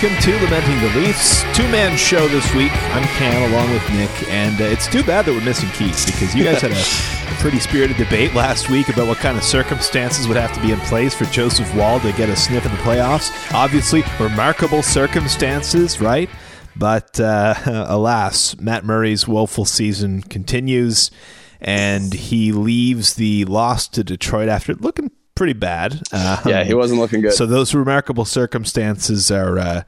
welcome to Lamenting the Leafs. Two man show this week. I'm Cam along with Nick, and uh, it's too bad that we're missing Keith because you guys had a, a, pretty spirited debate last week about what kind of circumstances would have to be in place for Joseph Woll to get a sniff in the playoffs. Obviously, remarkable circumstances, right? But uh, alas, Matt Murray's woeful season continues, and he leaves the loss to Detroit after looking pretty bad. Um, yeah, he wasn't looking good. So those remarkable circumstances are uh,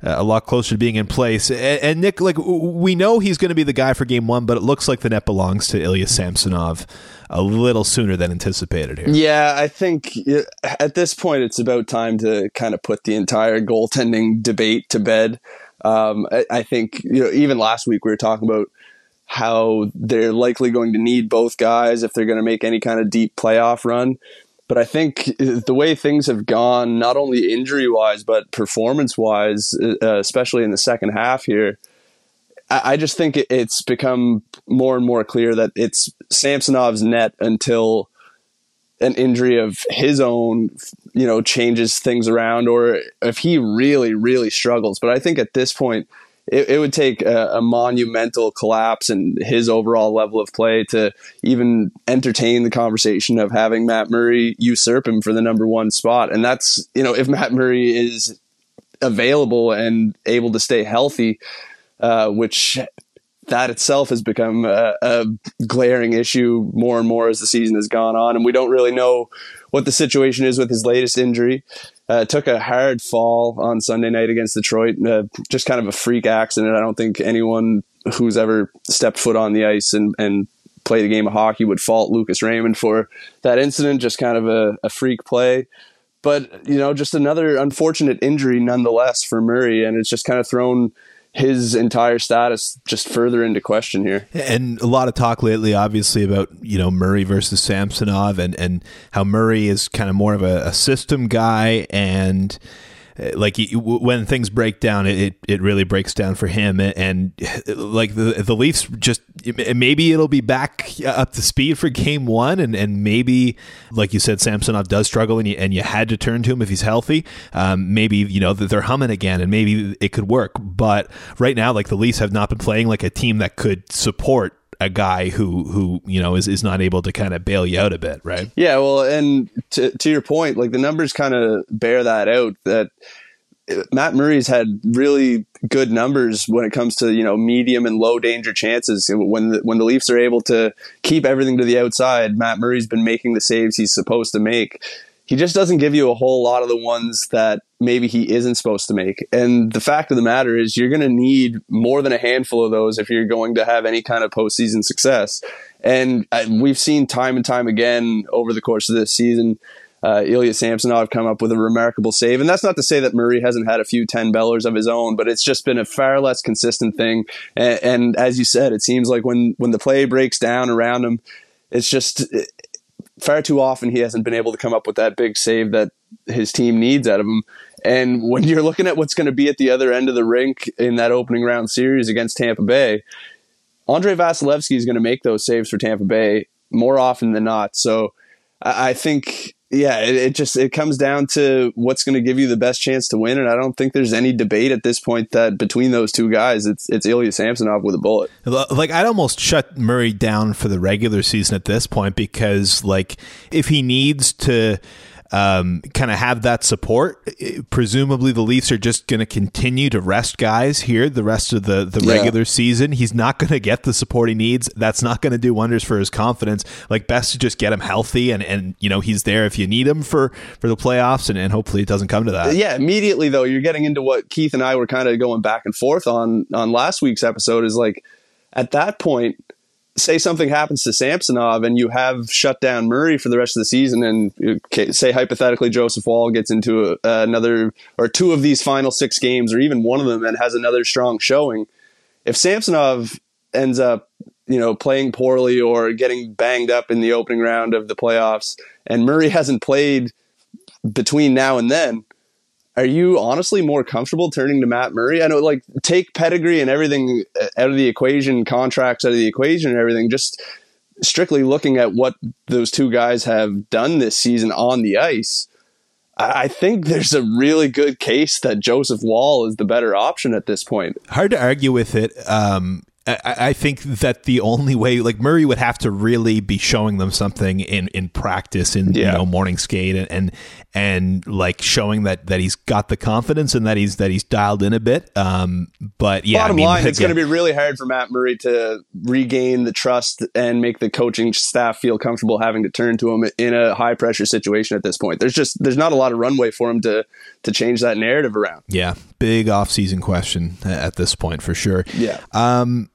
a lot closer to being in place. And, and, Nick, like we know he's going to be the guy for Game One, but it looks like the net belongs to Ilya Samsonov a little sooner than anticipated here. Yeah, I think at this point it's about time to kind of put the entire goaltending debate to bed. Um, I, I think you know even last week we were talking about how they're likely going to need both guys if they're going to make any kind of deep playoff run. But I think the way things have gone, not only injury wise, but performance wise, uh, especially in the second half here, I, just think it's become more and more clear that it's Samsonov's net until an injury of his own, you know, changes things around, or if he really, really struggles. But I think at this point, it, it would take a, a, monumental collapse in his overall level of play to even entertain the conversation of having Matt Murray usurp him for the number one spot. And that's, you know, if Matt Murray is available and able to stay healthy, uh, which that itself has become a, a, glaring issue more and more as the season has gone on. And we don't really know what the situation is with his latest injury. Uh, took a hard fall on Sunday night against Detroit. Uh, just kind of a freak accident. I don't think anyone who's ever stepped foot on the ice and, and played a game of hockey would fault Lucas Raymond for that incident. Just kind of a, a freak play. But, you know, just another unfortunate injury nonetheless for Murray. And it's just kind of thrown his entire status just further into question here. And a lot of talk lately, obviously, about you know Murray versus Samsonov, and and how Murray is kind of more of a, a system guy, and uh, like when things break down, it it really breaks down for him, and like the the Leafs just maybe it'll be back up to speed for Game One, and and maybe like you said, Samsonov does struggle, and you and you had to turn to him if he's healthy. Um, maybe you know they're humming again, and maybe it could work. But right now, like the Leafs have not been playing like a team that could support a guy who who you know is, is not able to kind of bail you out a bit, right? Yeah, well, and to to your point, like the numbers kind of bear that out. That uh, Matt Murray's had really good numbers when it comes to you know medium and low danger chances. When the, when the Leafs are able to keep everything to the outside, Matt Murray's been making the saves he's supposed to make he just doesn't give you a whole lot of the ones that maybe he isn't supposed to make. And the fact of the matter is, you're going to need more than a handful of those if you're going to have any kind of postseason success. And uh, we've seen time and time again over the course of this season. Uh, Ilya Samsonov come up with a remarkable save. And that's not to say that Murray hasn't had a few 10 bellers of his own, but it's just been a far less consistent thing. And, and as you said, it seems like when, when the play breaks down around him, it's just far too often he hasn't been able to come up with that big save that his team needs out of him. And when you're looking at what's going to be at the other end of the rink in that opening round series against Tampa Bay, Andrei Vasilevskiy is going to make those saves for Tampa Bay more often than not. So I think yeah, it, it, just it comes down to what's going to give you the best chance to win, and I don't think there's any debate at this point that between those two guys, it's it's Ilya Samsonov with a bullet. Like I'd almost shut Murray down for the regular season at this point because like if he needs to um, kind of have that support. Presumably, the Leafs are just going to continue to rest guys here the rest of the, the yeah. regular season. He's not going to get the support he needs. That's not going to do wonders for his confidence. Like, best to just get him healthy and, and you know, he's there if you need him for, for the playoffs, and, and hopefully it doesn't come to that. Yeah, immediately, though, you're getting into what Keith and I were kind of going back and forth on on last week's episode is like, at that point, say something happens to Samsonov and you have shut down Murray for the rest of the season, and uh, say hypothetically Joseph Woll gets into a, another or two of these final six games, or even one of them, and has another strong showing. If Samsonov ends up, you know, playing poorly or getting banged up in the opening round of the playoffs, and Murray hasn't played between now and then, are you honestly more comfortable turning to Matt Murray? I know, like, take pedigree and everything uh, out of the equation, contracts out of the equation, and everything. Just strictly looking at what those two guys have done this season on the ice. I think there's a really good case that Joseph Woll is the better option at this point. Hard to argue with it. Um, I, I think that the only way, like Murray, would have to really be showing them something in, in practice, in Yeah. you know morning skate, and, and and like showing that that he's got the confidence and that he's that he's dialed in a bit. Um, but yeah, Bottom I mean, line, it's going to be really hard for Matt Murray to regain the trust and make the coaching staff feel comfortable having to turn to him in a high pressure situation at this point. There's just there's not a lot of runway for him to to change that narrative around. yeah, big off season question at this point for sure. Yeah. Um,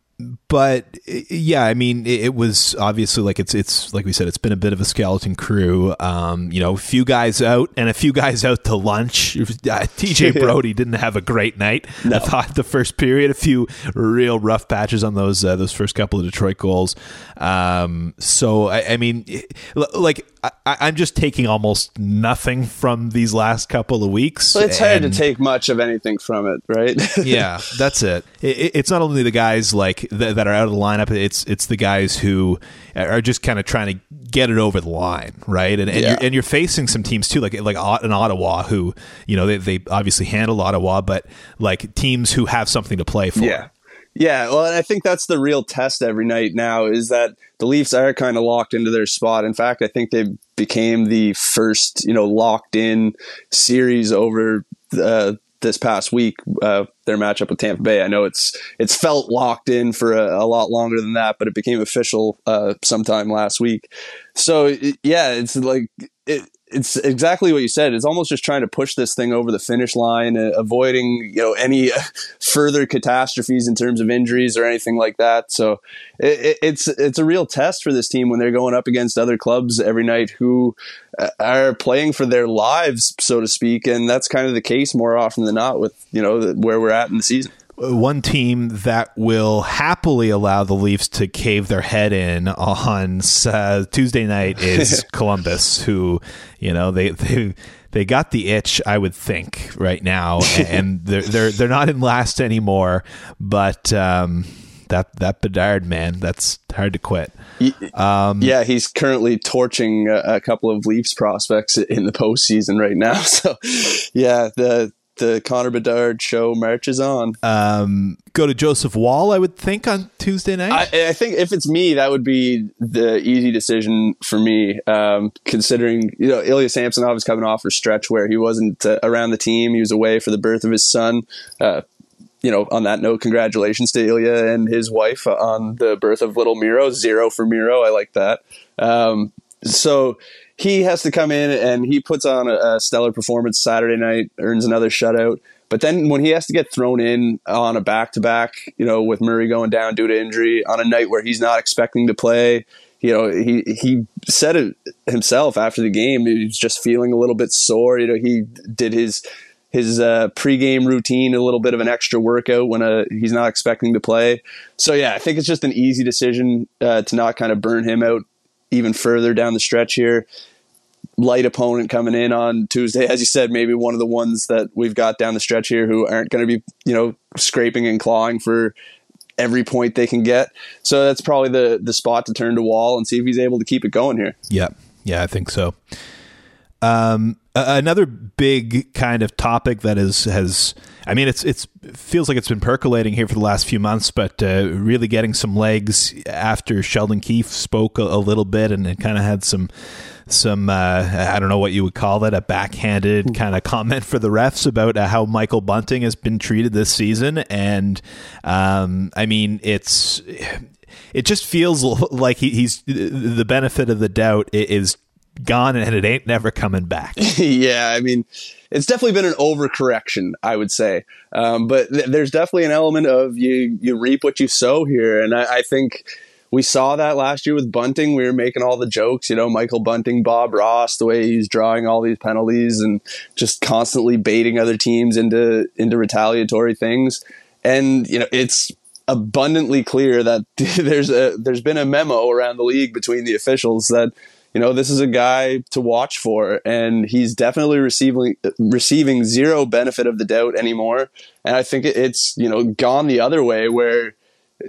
but yeah, I mean, it, was obviously like it's it's like we said, it's been a bit of a skeleton crew. Um, you know, a few guys out and a few guys out to lunch. Uh, TJ Brody didn't have a great night. I thought the first period, a few real rough patches on those uh, those first couple of Detroit goals. Um, so I, I mean, like I, I'm just taking almost nothing from these last couple of weeks. So it's hard to take much of anything from it, right? yeah, that's it. It- it. It's not only the guys like th- that are out of the lineup. It's it's the guys who are just kind of trying to get it over the line, right? And and, Yeah. you're, and you're facing some teams too, like like in Ottawa, who you know they they obviously handle Ottawa, but like teams who have something to play for. Yeah. Yeah, well, I think that's the real test every night now is that the Leafs are kind of locked into their spot. In fact, I think they became the first, you know, locked in series over uh, this past week. Uh, their matchup with Tampa Bay. I know it's it's felt locked in for a, a lot longer than that, but it became official uh, sometime last week. So yeah, it's like it, it's exactly what you said. It's almost just trying to push this thing over the finish line, uh, avoiding you know any further catastrophes in terms of injuries or anything like that. So it, it, it's it's a real test for this team when they're going up against other clubs every night who uh, are playing for their lives, so to speak, and that's kind of the case more often than not with you know where we're at in the season. One team that will happily allow the Leafs to cave their head in on uh, Tuesday night is Columbus, who you know they they they got the itch, I would think, right now, and they're they're they're not in last anymore, but. Um, that that Bedard man, that's hard to quit. Um, yeah, he's currently torching a, a couple of Leafs prospects in the postseason right now. So, yeah, the the Connor Bedard show marches on. Um, go to Joseph Woll, I would think, on Tuesday night. I, I think if it's me, that would be the easy decision for me. Um, considering you know Ilya Samsonov is coming off a stretch where he wasn't uh, around the team; he was away for the birth of his son. Uh, you know, on that note, congratulations to Ilya and his wife on the birth of little Miro. Zero for Miro. I like that. Um, so he has to come in and he puts on a, a stellar performance Saturday night, earns another shutout. But then when he has to get thrown in on a back to back, you know, with Murray going down due to injury on a night where he's not expecting to play, you know, he he said it himself after the game. He was just feeling a little bit sore. You know, he did his his uh, pregame routine, a little bit of an extra workout when uh, he's not expecting to play. So yeah, I think it's just an easy decision uh, to not kind of burn him out even further down the stretch here. Light opponent coming in on Tuesday, as you said, maybe one of the ones that we've got down the stretch here who aren't going to be, you know, scraping and clawing for every point they can get. So that's probably the the spot to turn to Woll and see if he's able to keep it going here. Yeah, yeah, I think so. Um, another big kind of topic that is has, I mean, it's it's feels like it's been percolating here for the last few months, but uh, really getting some legs after Sheldon Keefe spoke a, a little bit and, and kind of had some some uh, I don't know what you would call it a backhanded kind of comment for the refs about uh, how Michael Bunting has been treated this season, and um, I mean it's it just feels like he, he's the benefit of the doubt is gone and it ain't never coming back. yeah, I mean, it's definitely been an overcorrection, I would say. Um, but th- there's definitely an element of you you reap what you sow here, and I, I think we saw that last year with Bunting. We were making all the jokes, you know, Michael Bunting, Bob Ross, the way he's drawing all these penalties and just constantly baiting other teams into into retaliatory things. And you know, it's abundantly clear that there's a there's been a memo around the league between the officials that you know this is a guy to watch for and he's definitely receiving receiving zero benefit of the doubt anymore and i think it's you know gone the other way where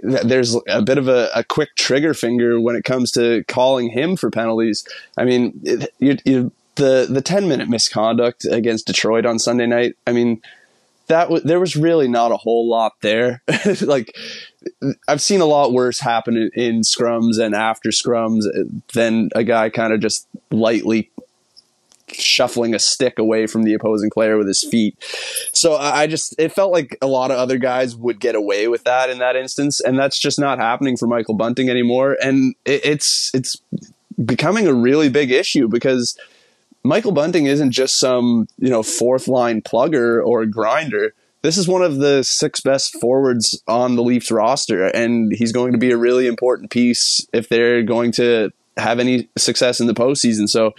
there's a bit of a, a quick trigger finger when it comes to calling him for penalties i mean it, you, you the the 10 minute misconduct against Detroit on Sunday night. I mean, that w- there was really not a whole lot there. like I've seen a lot worse happen in, in scrums and after scrums uh, than a guy kind of just lightly shuffling a stick away from the opposing player with his feet. So I just it felt like a lot of other guys would get away with that in that instance, and that's just not happening for Michael Bunting anymore. And it, it's it's becoming a really big issue because Michael Bunting isn't just some you know fourth line plugger or grinder. This is one of the six best forwards on the Leafs roster, and he's going to be a really important piece if they're going to have any success in the postseason. So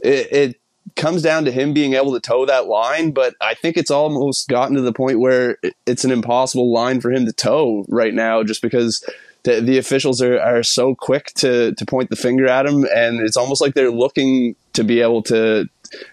it, it comes down to him being able to toe that line, but I think it's almost gotten to the point where it's an impossible line for him to toe right now, just because the, the officials are, are so quick to to point the finger at him, and it's almost like they're looking to be able to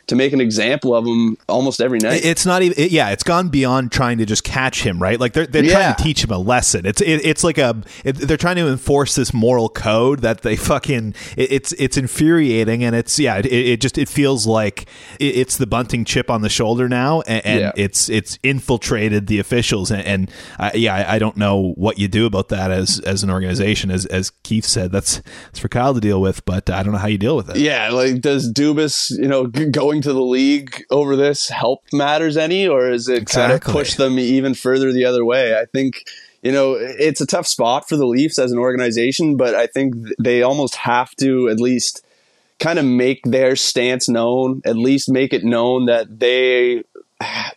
to make an example of him almost every night. It's not even, it, yeah, it's gone beyond trying to just catch him, right? Like they're, they're yeah. trying to teach him a lesson. It's, it, it's like a, it, they're trying to enforce this moral code that they fucking, it's, it's infuriating. And it's, yeah, it, just, it feels like it's the bunting chip on the shoulder now. And, and yeah. it's, it's infiltrated the officials. And, and uh, yeah, I, I, don't know what you do about that as, as an organization. As, as Keith said, that's, that's for Kyle to deal with, but I don't know how you deal with it. Yeah. Like, does Dubas, you know, going to the league over this help matters any, or is it exactly. kind of push them even further the other way? I think you know it's a tough spot for the Leafs as an organization, but I think they almost have to at least kind of make their stance known, at least make it known that they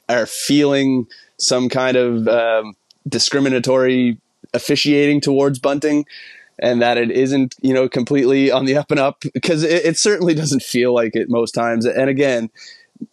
are feeling some kind of um, discriminatory officiating towards Bunting and that it isn't you know completely on the up and up because it, it, certainly doesn't feel like it most times. And again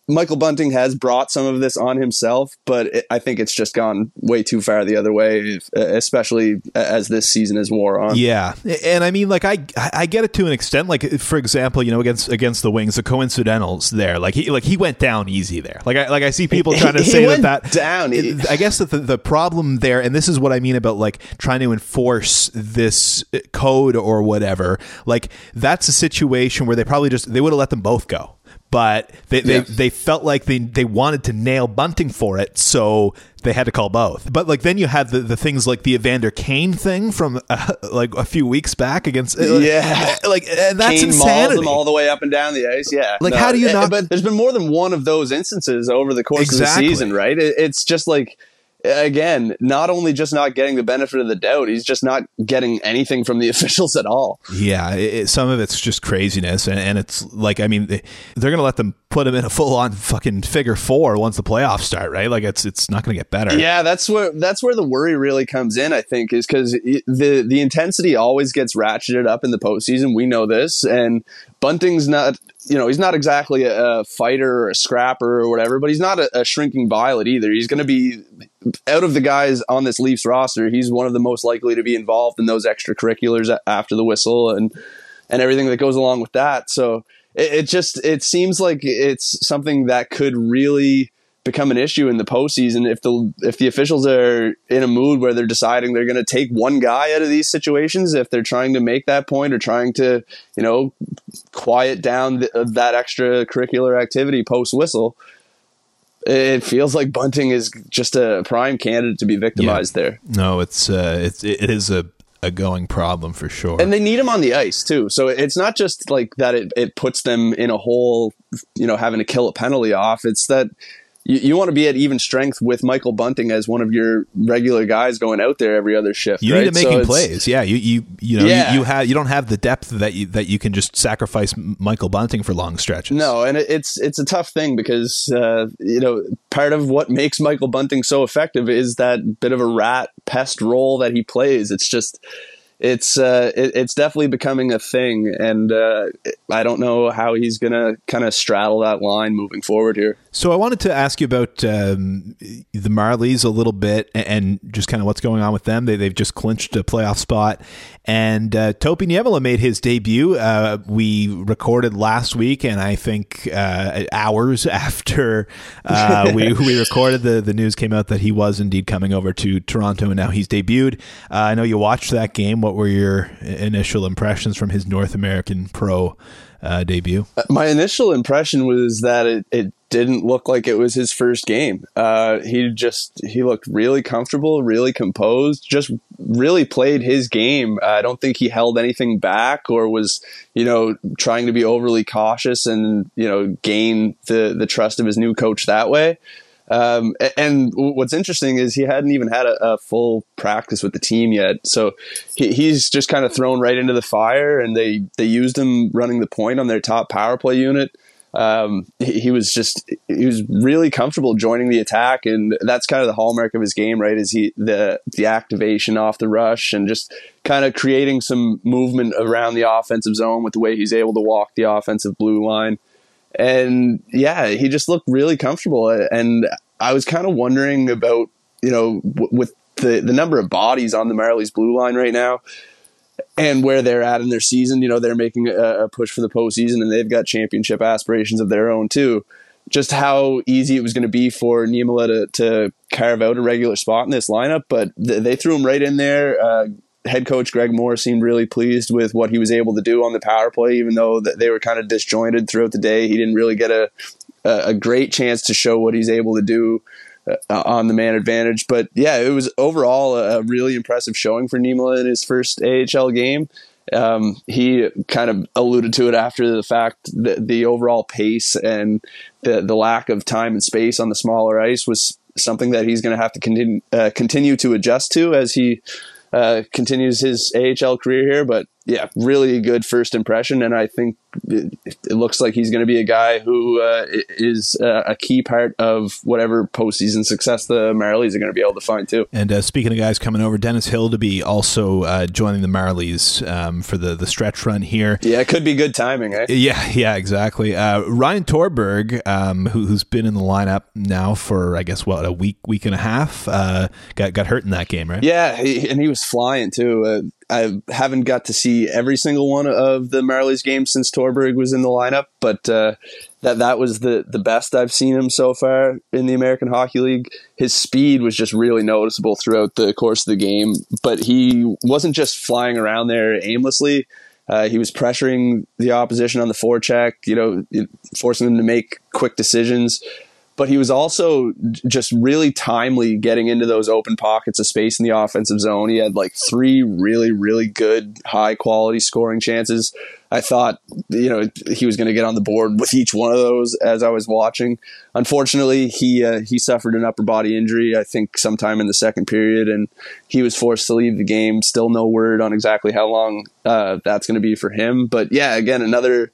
Michael Bunting has brought some of this on himself, but it, I think it's just gone way too far the other way, especially as this season is wore on. Yeah, and I mean, like I I get it to an extent. Like for example, you know, against against the Wings, the coincidentals there, like he like he went down easy there. Like I like I see people trying to he, say he that that down. It, I guess that the, the problem there, and this is what I mean about like trying to enforce this uh, code or whatever. Like that's a situation where they probably just they would have let them both go but they, they, they felt like they, they wanted to nail Bunting for it, so they had to call both. But like then you have the, the things like the Evander Kane thing from uh, like a few weeks back against uh, yeah, like uh, that's Kane insanity. Them all the way up and down the ice, yeah. Like no, how do you not? But there's been more than one of those instances over the course exactly. of the season, right? It, it's just like again, not only just not getting the benefit of the doubt, he's just not getting anything from the officials at all. Yeah, it, some of it's just craziness, and, and it's like, I mean, they're going to let them put him in a full on fucking figure four once the playoffs start, right? Like it's it's not going to get better. Yeah, that's where that's where the worry really comes in. I think is because the the intensity always gets ratcheted up in the postseason. We know this, and Bunting's not you know, he's not exactly a, a, fighter or a scrapper or whatever, but he's not a, a shrinking violet either. He's going to be out of the guys on this Leafs roster. He's one of the most likely to be involved in those extracurriculars after the whistle and and everything that goes along with that. So it, it just it seems like it's something that could really become an issue in the postseason if the if the officials are in a mood where they're deciding they're going to take one guy out of these situations if they're trying to make that point or trying to you know quiet down the, that extracurricular activity post whistle it feels like bunting is just a prime candidate to be victimized yeah. there no it's uh it's it is a a going problem for sure. And they need him on the ice too. So it's not just like that it, it puts them in a hole, you know, having to kill a penalty off. It's that you, you want to be at even strength with Michael Bunting as one of your regular guys going out there every other shift. You right? need to making so plays. Yeah, you you you know yeah. you, you, have you don't have the depth that you that you can just sacrifice Michael Bunting for long stretches. No, and it, it's it's a tough thing because uh, you know part of what makes Michael Bunting so effective is that bit of a rat pest role that he plays. It's just it's uh, it, it's definitely becoming a thing, and uh, I don't know how he's gonna kind of straddle that line moving forward here. So I wanted to ask you about um, the Marlies a little bit, and just kind of what's going on with them. They, they've just clinched a playoff spot, and uh, Topi Niemelä made his debut. Uh, we recorded last week, and I think uh, hours after uh, we, we recorded, the the news came out that he was indeed coming over to Toronto, and now he's debuted. Uh, I know you watched that game what were your initial impressions from his North American pro uh, debut? Uh, my initial impression was that it, it didn't look like it was his first game. Uh, he just he looked really comfortable, really composed, just really played his game. I don't think he held anything back or was you know trying to be overly cautious and you know gain the the trust of his new coach that way. Um, and what's interesting is he hadn't even had a, a, full practice with the team yet, so he, he's just kind of thrown right into the fire. And they they used him running the point on their top power play unit. Um, he, he, was just he was really comfortable joining the attack, and that's kind of the hallmark of his game, right? Is he the the activation off the rush and just kind of creating some movement around the offensive zone with the way he's able to walk the offensive blue line and yeah, he just looked really comfortable. And I was kind of wondering about you know w- with the the number of bodies on the Marlies blue line right now. And where they're at in their season, you know, they're making a, a push for the postseason, and they've got championship aspirations of their own too just how easy it was going to be for Niemela to, to carve out a regular spot in this lineup, but th- they threw him right in there. Uh, head coach Greg Moore seemed really pleased with what he was able to do on the power play, even though they were kind of disjointed throughout the day. He didn't really get a a great chance to show what he's able to do uh, on the man advantage. But yeah, it was overall a really impressive showing for Niemela in his first AHL game. Um, he kind of alluded to it after the fact that the overall pace and the the lack of time and space on the smaller ice was something that he's going to have to continue uh, continue to adjust to as he uh, Uh, continues his AHL career here. But yeah, really good first impression, and I think it, it looks like he's going to be a guy who uh, is uh, a key part of whatever postseason success the Marlies are going to be able to find too. And uh, speaking of guys coming over, Dennis Hildeby also uh, joining the Marlies um, for the the stretch run here. Yeah, it could be good timing. Eh? Yeah, yeah, exactly. Uh, Ryan Tverberg, um, who, has been in the lineup now for I guess what a week, week and a half, uh, got got hurt in that game, right? Yeah, he, and he was flying too I haven't got to see every single one of the Marlies games since Tverberg was in the lineup, but uh, that that was the the best I've seen him so far in the American Hockey League. His speed was just really noticeable throughout the course of the game, but he wasn't just flying around there aimlessly. Uh, he was pressuring the opposition on the forecheck, you know, forcing them to make quick decisions but he was also just really timely getting into those open pockets of space in the offensive zone. He had like three really, really good, high quality scoring chances. I thought, you know, he was going to get on the board with each one of those as I was watching. Unfortunately, he uh, he suffered an upper body injury, I think, sometime in the second period, and he was forced to leave the game. Still no word on exactly how long uh, that's going to be for him. But yeah, again, another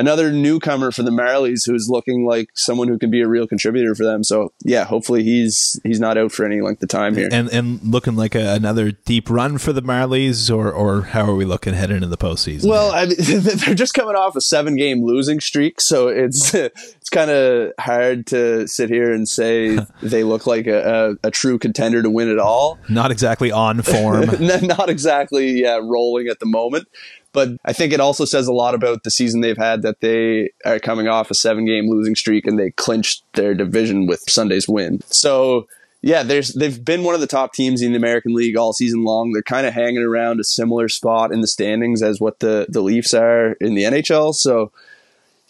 another newcomer for the Marlies who's looking like someone who can be a real contributor for them. So yeah, hopefully he's he's not out for any length of time here. And and looking like a, another deep run for the Marlies, or or how are we looking heading into the postseason? Well, I mean, they're just coming off a seven game losing streak, so it's it's kind of hard to sit here and say they look like a, a, a, true contender to win it all. Not exactly on form. not exactly yeah rolling at the moment. But I think it also says a lot about the season they've had that they are coming off a seven game losing streak and they clinched their division with Sunday's win. So yeah, there's they've been one of the top teams in the American League all season long. They're kind of hanging around a similar spot in the standings as what the the Leafs are in the NHL. So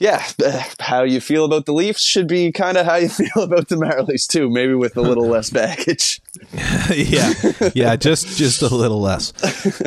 yeah, how you feel about the Leafs should be kind of how you feel about the Marlies too, maybe with a little less baggage. yeah, yeah, just just a little less.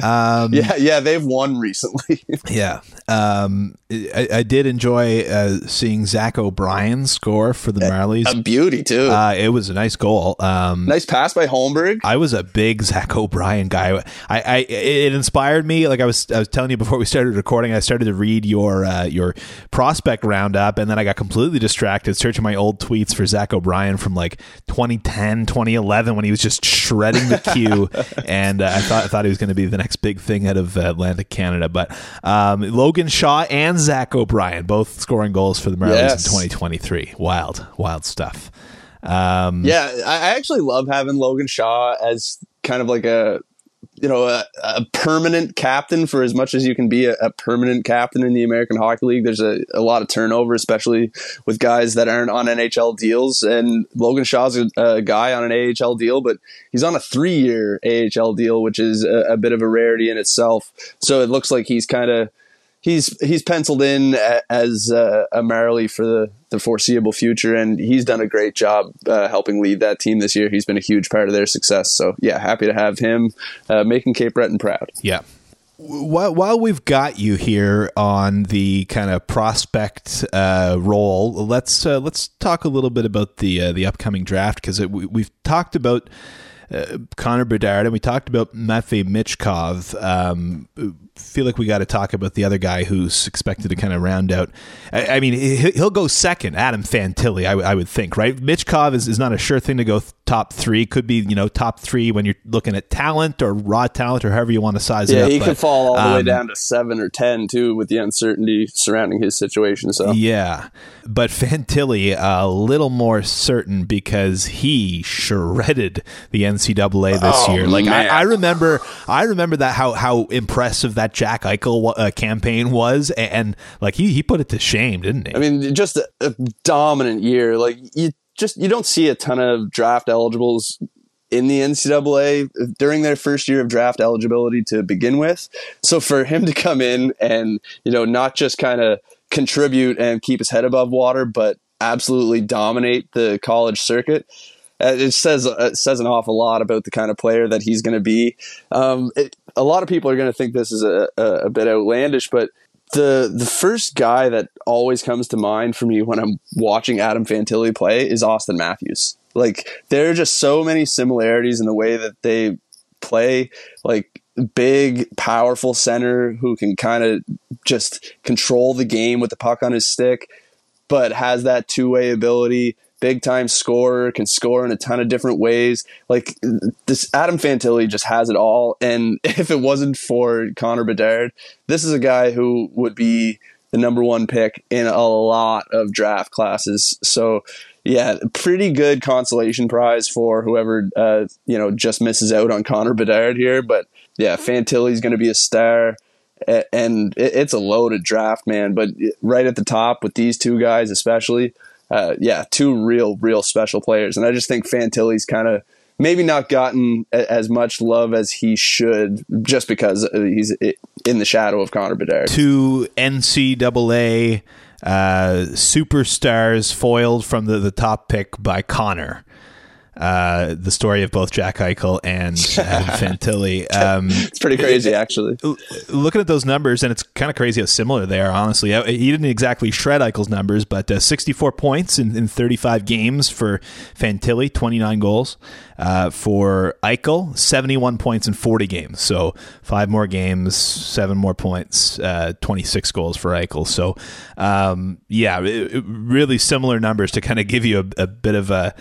Um, yeah, yeah, they've won recently. yeah, um, I, I, did enjoy uh, seeing Zach O'Brien score for the Marlies. A beauty too. Uh, it was a nice goal. Um, nice pass by Holmberg. I was a big Zach O'Brien guy. I, I, it inspired me. Like I was, I was telling you before we started recording. I started to read your uh, your prospect roundup, and then I got completely distracted searching my old tweets for Zach O'Brien from like 2010, 2011 when he was just shredding the Q, and uh, I thought I thought he was going to be the next big thing out of Atlantic Canada. But um, Logan Shaw and Zach O'Brien both scoring goals for the Marlies yes. in 2023. Wild, wild stuff. Um, yeah, I actually love having Logan Shaw as kind of like a you know a, a, permanent captain for as much as you can be a, a, permanent captain in the American Hockey League. There's a, a, lot of turnover, especially with guys that aren't on NHL deals. And Logan Shaw's a, guy on an AHL deal, but he's on a three year AHL deal, which is a, bit of a rarity in itself. So it looks like he's kind of he's he's penciled in as uh, a Marley for the, the foreseeable future, and he's done a great job uh, helping lead that team this year. He's been a huge part of their success. So yeah, happy to have him uh, making Cape Breton proud. Yeah. While, while we've got you here on the kind of prospect uh, role, let's uh, let's talk a little bit about the uh, the upcoming draft because we, we've talked about uh, Connor Bedard, and we talked about Matvey Michkov. Um, feel like we got to talk about the other guy who's expected to kind of round out. I, I mean, he'll go second, Adam Fantilli, I, w- I would think, right? Michkov is, is not a sure thing to go th- top three. Could be, you know, top three when you're looking at talent or raw talent or however you want to size yeah, it up. Yeah, he could fall all the um, way down to seven or 10, too, with the uncertainty surrounding his situation. So Yeah. But Fantilli, a little more certain because he shredded the NCAA this oh, year. Like, I, I remember, I remember that how, how impressive that that Jack Eichel uh, campaign was, and, and, like he he put it to shame, didn't he? I mean, just a, a dominant year. Like you just you don't see a ton of draft eligibles in the NCAA during their first year of draft eligibility to begin with. So for him to come in and you know not just kind of contribute and keep his head above water, but absolutely dominate the college circuit uh, it says uh, it says an awful lot about the kind of player that he's going to be. Um, it, a lot of people are going to think this is a, a, a, bit outlandish, but the the first guy that always comes to mind for me when I'm watching Adam Fantilli play is Auston Matthews. Like there are just so many similarities in the way that they play. Like big, powerful center who can kind of just control the game with the puck on his stick, but has that two way ability big time scorer, can score in a ton of different ways. Like this Adam Fantilli just has it all. And if it wasn't for Connor Bedard, this is a guy who would be the number one pick in a lot of draft classes. So yeah, pretty good consolation prize for whoever uh, you know just misses out on Connor Bedard here. But yeah, Fantilli's going to be a star and it's a loaded draft, man. But right at the top with these two guys, especially, uh, yeah, two real, real special players. And I just think Fantilli's kind of maybe not gotten a, as much love as he should just because he's in the shadow of Connor Bedard. Two NCAA uh, superstars foiled from the, the top pick by Connor uh, the story of both Jack Eichel and, and Fantilli. Um, it's pretty crazy, actually. Looking at those numbers, and it's kind of crazy how similar they are. Honestly, uh, he didn't exactly shred Eichel's numbers, but uh, 64 points in, in 35 games for Fantilli, 29 goals. Uh, for Eichel, 71 points in 40 games. So five more games, seven more points, uh, 26 goals for Eichel. So, um, yeah, it, it really similar numbers to kind of give you a, a bit of a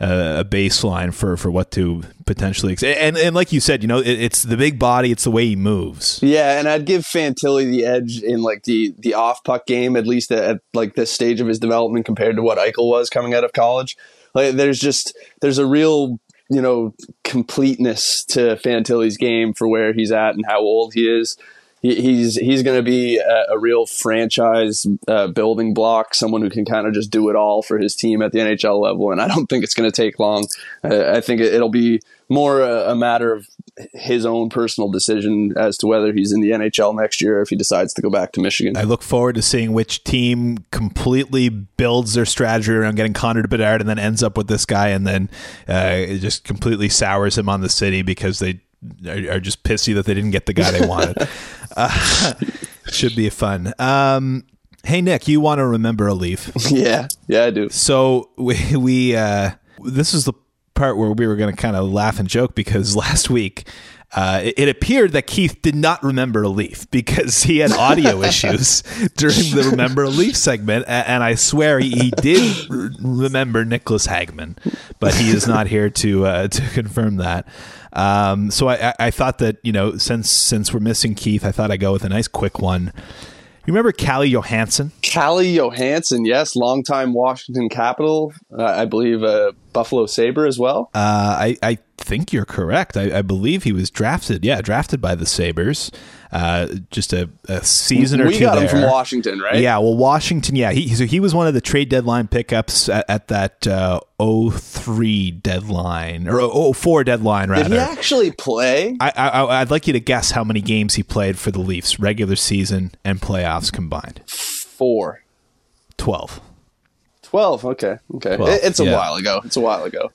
Uh, a baseline for for what to potentially and and like you said, you know, it, it's the big body, it's the way he moves. Yeah, and I'd give Fantilli the edge in like the the off puck game, at least at, at like this stage of his development compared to what Eichel was coming out of college. Like, there's just there's a real you know completeness to Fantilli's game for where he's at and how old he is he's he's going to be a, a, real franchise uh, building block, someone who can kind of just do it all for his team at the NHL level. And I don't think it's going to take long. Uh, I think it, will be more a, a, matter of his own personal decision as to whether he's in the NHL next year if he decides to go back to Michigan. I look forward to seeing which team completely builds their strategy around getting Connor to Bedard and then ends up with this guy and then uh, it just completely sours him on the city because they are, are just pissy that they didn't get the guy they wanted. uh, should be fun. Um, hey Nick, you want to remember a leaf? Yeah, yeah, I do. So we we uh, this is the part where we were going to kind of laugh and joke because last week uh, it, it, appeared that Keith did not remember a leaf because he had audio issues during the Remember a Leaf segment. And, and I swear he, he did remember Niklas Hagman, but he is not here to, uh, to confirm that. Um, so I, I thought that, you know, since, since we're missing Keith, I thought I'd go with a nice quick one. You remember Calle Johansson? Calle Johansson, yes, longtime Washington Capital. Uh, I believe uh, Buffalo Sabre as well? Uh, I, I think you're correct. I, I, believe he was drafted. Yeah, drafted by the Sabres. Uh, just a, a, season or we two. We got there. him from Washington, right? Yeah, well, Washington. Yeah, he so he was one of the trade deadline pickups at, at that uh, 03 deadline or 04 deadline. Rather, did he actually play? I, I I'd like you to guess how many games he played for the Leafs, regular season and playoffs combined. Four. Twelve. 12 okay okay. 12, it's a yeah. while ago it's a while ago.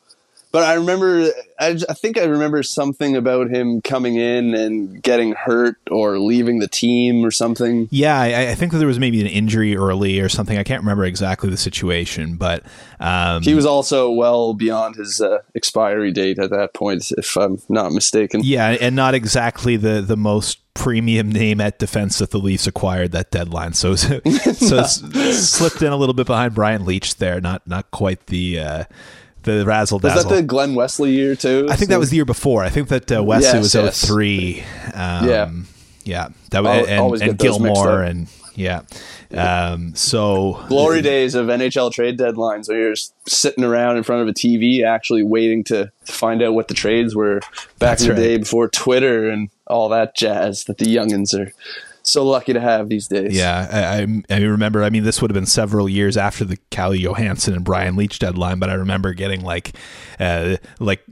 But i remember I, I, think i remember something about him coming in and getting hurt or leaving the team or something. Yeah i, I think that there was maybe an injury early or something. I can't remember exactly the situation but um, he was also well beyond his uh, expiry date at that point if i'm not mistaken. Yeah and not exactly the the most premium name at defense that the Leafs acquired that deadline. So so, so slipped in a little bit behind Brian Leetch there. Not not quite the. Uh, the razzle dazzle. Was that the Glen Wesley year too? I think so? that was the year before. I think that uh, Wesley yes, was yes. 03. Um, yeah, yeah. That was and, and Gilmour and yeah. Um, so glory days of NHL trade deadlines where you're sitting around in front of a TV actually waiting to, to find out what the trades were back in the right. day before Twitter and all that jazz that the youngins are so lucky to have these days. Yeah, I, I, remember. I mean, this would have been several years after the Calle Johansson and Brian Leetch deadline, but I remember getting like, uh, like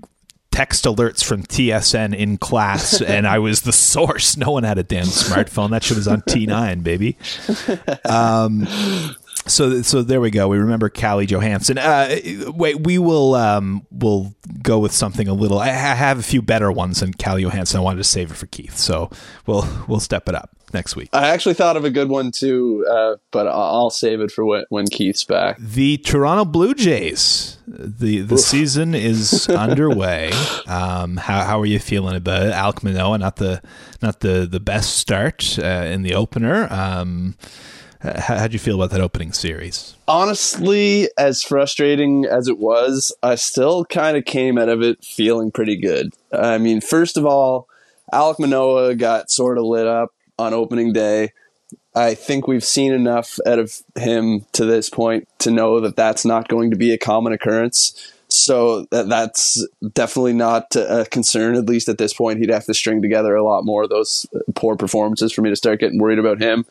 text alerts from TSN in class, and I was the source. No one had a damn smartphone. That shit was on T9, baby. Um, so so there we go. We remember Calle Johansson. Uh, wait, we will um, we'll go with something a little. I have a few better ones than Calle Johansson. I wanted to save it for Keith, so we'll we'll step it up next week. I actually thought of a good one too, uh, but I'll save it for when, when Keith's back. The Toronto Blue Jays. the The Oof. season is underway. Um, how how are you feeling about it? Alek Manoah, not the not the the best start uh, in the opener. Um, how do you feel about that opening series? Honestly, as frustrating as it was, I still kind of came out of it feeling pretty good. I mean, first of all, Alek Manoah got sort of lit up on opening day. I think we've seen enough out of him to this point to know that that's not going to be a common occurrence. So that, that's definitely not a concern, at least at this point. He'd have to string together a lot more of those poor performances for me to start getting worried about him.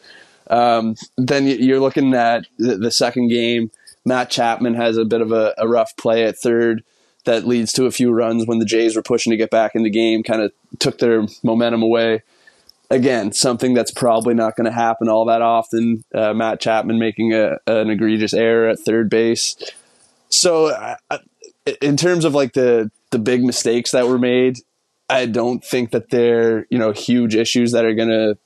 Um, then you're looking at the second game. Matt Chapman has a bit of a, a, rough play at third that leads to a few runs when the Jays were pushing to get back in the game, kind of took their momentum away. Again, something that's probably not going to happen all that often. Uh, Matt Chapman making a, an egregious error at third base. So, in terms of like the the big mistakes that were made, I don't think that they're you know huge issues that are going to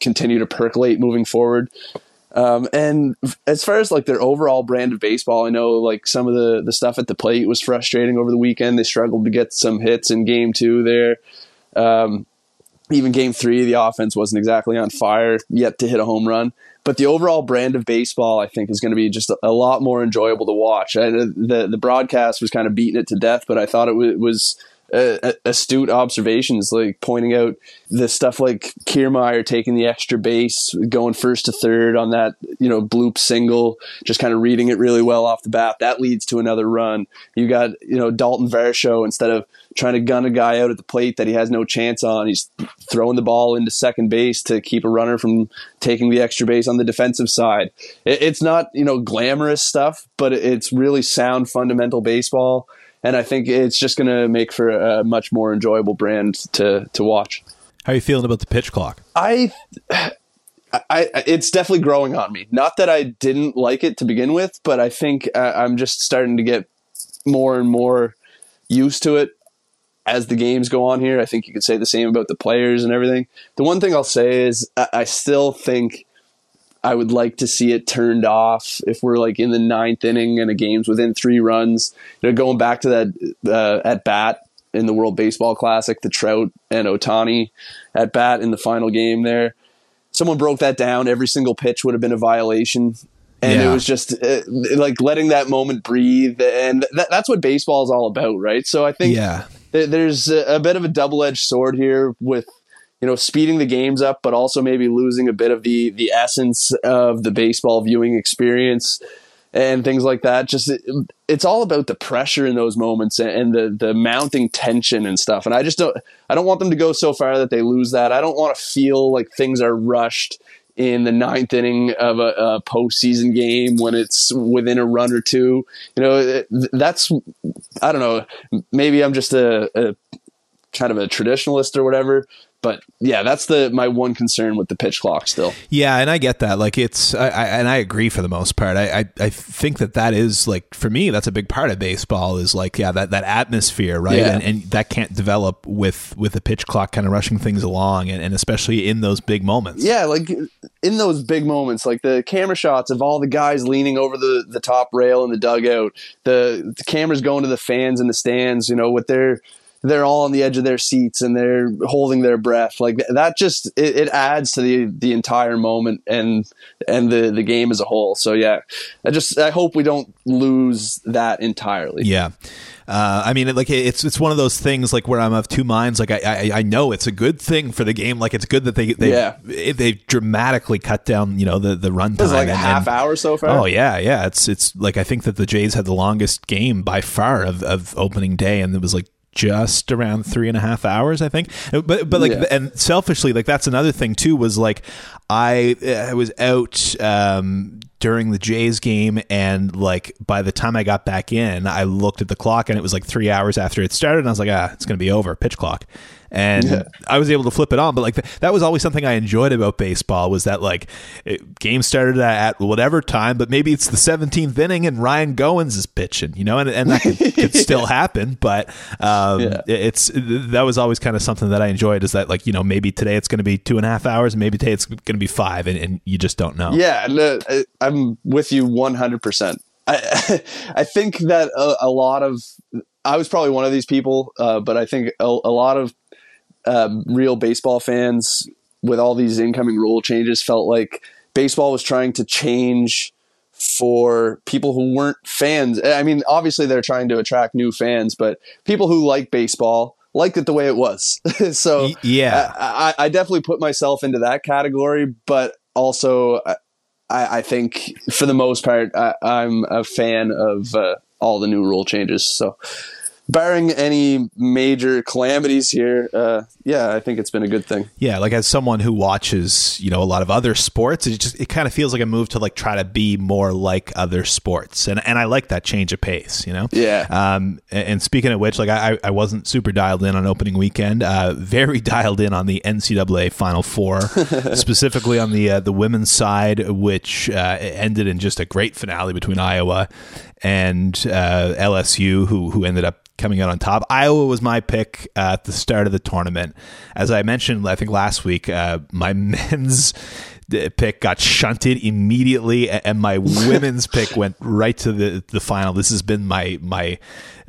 continue to percolate moving forward. Um, and as far as like their overall brand of baseball, I know like some of the the stuff at the plate was frustrating over the weekend. They struggled to get some hits in game two there. Um, even game three, the offense wasn't exactly on fire yet to hit a home run. But the overall brand of baseball, I think, is going to be just a, lot more enjoyable to watch. I, the the broadcast was kind of beating it to death, but I thought it was uh, astute observations, like pointing out the stuff like Kiermaier taking the extra base, going first to third on that, you know, bloop single, just kind of reading it really well off the bat. That leads to another run. You got, you know, Dalton Varsho, instead of trying to gun a guy out at the plate that he has no chance on, he's throwing the ball into second base to keep a runner from taking the extra base on the defensive side. it's not, you know, glamorous stuff, but it's really sound fundamental baseball and I think it's just going to make for a much more enjoyable brand to to watch. How are you feeling about the pitch clock? I, I, it's definitely growing on me. Not that I didn't like it to begin with, but I think uh, I'm just starting to get more and more used to it as the games go on here. I think you could say the same about the players and everything. The one thing I'll say is I still think I would like to see it turned off if we're like in the ninth inning and a game's within three runs. You know, going back to that uh, at bat in the World Baseball Classic, the Trout and Ohtani at bat in the final game there. Someone broke that down. Every single pitch would have been a violation. And yeah. it was just uh, like letting that moment breathe. And th- that's what baseball is all about, right? So I think yeah. th- there's a, a bit of a double edged sword here with you know, speeding the games up, but also maybe losing a bit of the the essence of the baseball viewing experience. and things like that. Just it, it's all about the pressure in those moments and the the mounting tension and stuff. And I just don't I don't want them to go so far that they lose that. I don't want to feel like things are rushed in the ninth inning of a, a postseason game when it's within a run or two. You know, that's I don't know. Maybe I'm just a, a kind of a traditionalist or whatever but yeah, that's the my one concern with the pitch clock still. Yeah, and I get that. Like it's, I, I and I agree for the most part. I, I, I think that that is like for me, that's a big part of baseball. Is like yeah, that that atmosphere, right? Yeah. And, and that can't develop with with the pitch clock kind of rushing things along, and, and especially in those big moments. Yeah, like in those big moments, like the camera shots of all the guys leaning over the the top rail in the dugout, the, the cameras going to the fans in the stands, you know, with their they're all on the edge of their seats and they're holding their breath like that just it, it, adds to the the entire moment and and the the game as a whole so yeah i just i hope we don't lose that entirely yeah uh, I mean, like it's it's one of those things like where I'm of two minds. Like I, I, I know it's a good thing for the game. Like it's good that they they yeah. they dramatically cut down you know the the run time. like a half and, hour so far. Oh yeah, yeah. It's it's like I think that the Jays had the longest game by far of, of opening day, and it was like just around three and a half hours, I think. But but like yeah. and selfishly, like that's another thing too. Was like I I was out um, during the Jays game, and like by the time I got back in, I looked at the clock, and it was like three hours after it started, and I was like, ah, it's gonna be over, pitch clock and yeah. I was able to flip it on. But like th- that was always something I enjoyed about baseball was that like it, game started at whatever time, but maybe it's the 17th inning and Ryan Goins is pitching, you know, and, and that could, could still happen. But um, yeah. it's that was always kind of something that I enjoyed is that like you know maybe today it's going to be two and a half hours, maybe today it's going to be five, and, and, you just don't know. Yeah, no, I'm with you 100. percent I I think that a, a, lot of I was probably one of these people, uh, but I think a, a lot of um, real baseball fans with all these incoming rule changes felt like baseball was trying to change for people who weren't fans. I mean, obviously they're trying to attract new fans, but people who like baseball liked it the way it was. so yeah, I, I, definitely put myself into that category, but also I, I think for the most part I, am a fan of uh, all the new rule changes. So barring any major calamities here, uh, yeah, I think it's been a good thing. Yeah, like as someone who watches, you know, a lot of other sports, it just it kind of feels like a move to like try to be more like other sports, and and I like that change of pace, you know. Yeah. Um, and speaking of which, like I I wasn't super dialed in on opening weekend, uh, very dialed in on the NCAA Final Four, specifically on the uh, the women's side, which uh, ended in just a great finale between Iowa and uh, LSU, who who ended up coming out on top. Iowa was my pick uh, at the start of the tournament. As I mentioned, I think last week, uh, my men's pick got shunted immediately, and my women's pick went right to the the final. This has been my my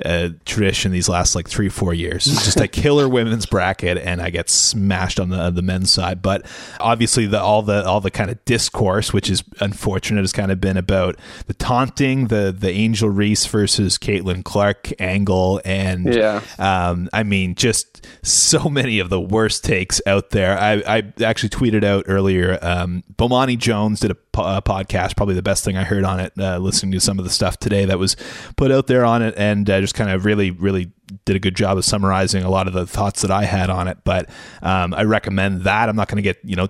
uh, tradition these last like three four years. It's just a killer women's bracket, and I get smashed on the the men's side. But obviously, the all the all the kind of discourse, which is unfortunate, has kind of been about the taunting, the the Angel Reese versus Caitlin Clark angle, and yeah, um, I mean, just so many of the worst takes out there. I I actually tweeted out earlier. Um, Bomani Jones did a, po- a, podcast, probably the best thing I heard on it. Uh, listening to some of the stuff today that was put out there on it, and uh, just kind of really, really did a good job of summarizing a lot of the thoughts that I had on it. But um, I recommend that. I'm not going to get you know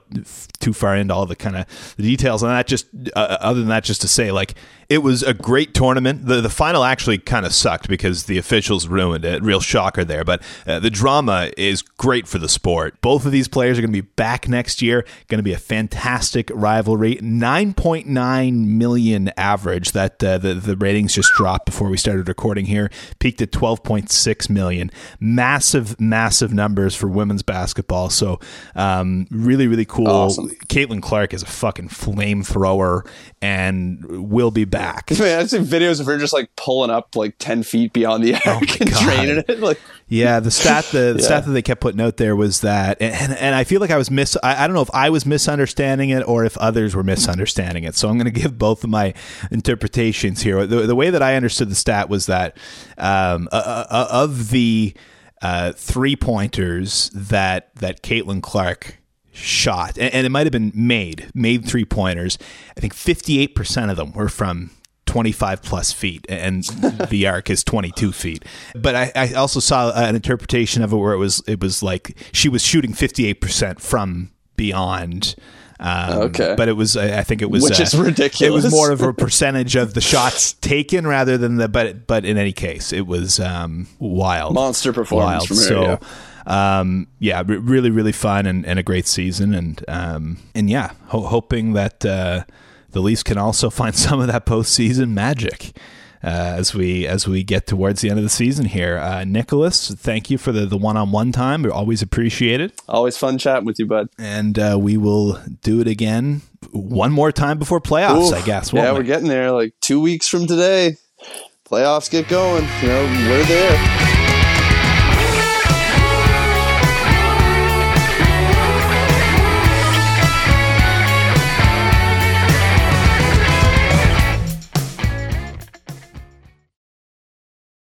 too far into all the kind of the details on that. Just uh, other than that, just to say like it was a great tournament. The the final actually kind of sucked because the officials ruined it. Real shocker there. But uh, the drama is great for the sport. Both of these players are going to be back next year. Going to be a fantastic rivalry. 9.9 million average. That uh, the the ratings just dropped before we started recording here. Peaked at 12.6 six million. Massive, massive numbers for women's basketball. So um, really, really cool. Awesome. Caitlin Clark is a fucking flamethrower and will be back. Man, I've seen videos of her just like pulling up like ten feet beyond the arc oh and training it. Like, yeah, the stat the, the yeah. stat that they kept putting out there was that, and and I feel like I was miss. I, I don't know if I was misunderstanding it or if others were misunderstanding it. So I'm going to give both of my interpretations here. The, the way that I understood the stat was that um, uh, uh, of the uh, three pointers that that Caitlin Clark shot, and, and it might have been made made three pointers. I think 58 percent of them were from 25 plus feet, and the arc is 22 feet. But I, I also saw an interpretation of it where it was it was like she was shooting 58 percent from beyond. Um, Okay. but it was I think it was Which uh, is ridiculous. It was more of a percentage of the shots taken rather than the but but in any case it was um, wild Monster performance wild. her, so yeah. um, yeah, re- really, really fun and, and a great season, and um, and yeah, ho- hoping that uh, the Leafs can also find some of that postseason magic as we as we get towards the end of the season here. Uh, Nicholas, thank you for the the one on one time. We always appreciate it, Always fun chatting with you, bud. and uh, we will do it again one more time before playoffs. I guess. Yeah, won't we're getting there. Like two weeks from today, playoffs get going. You know, we're there.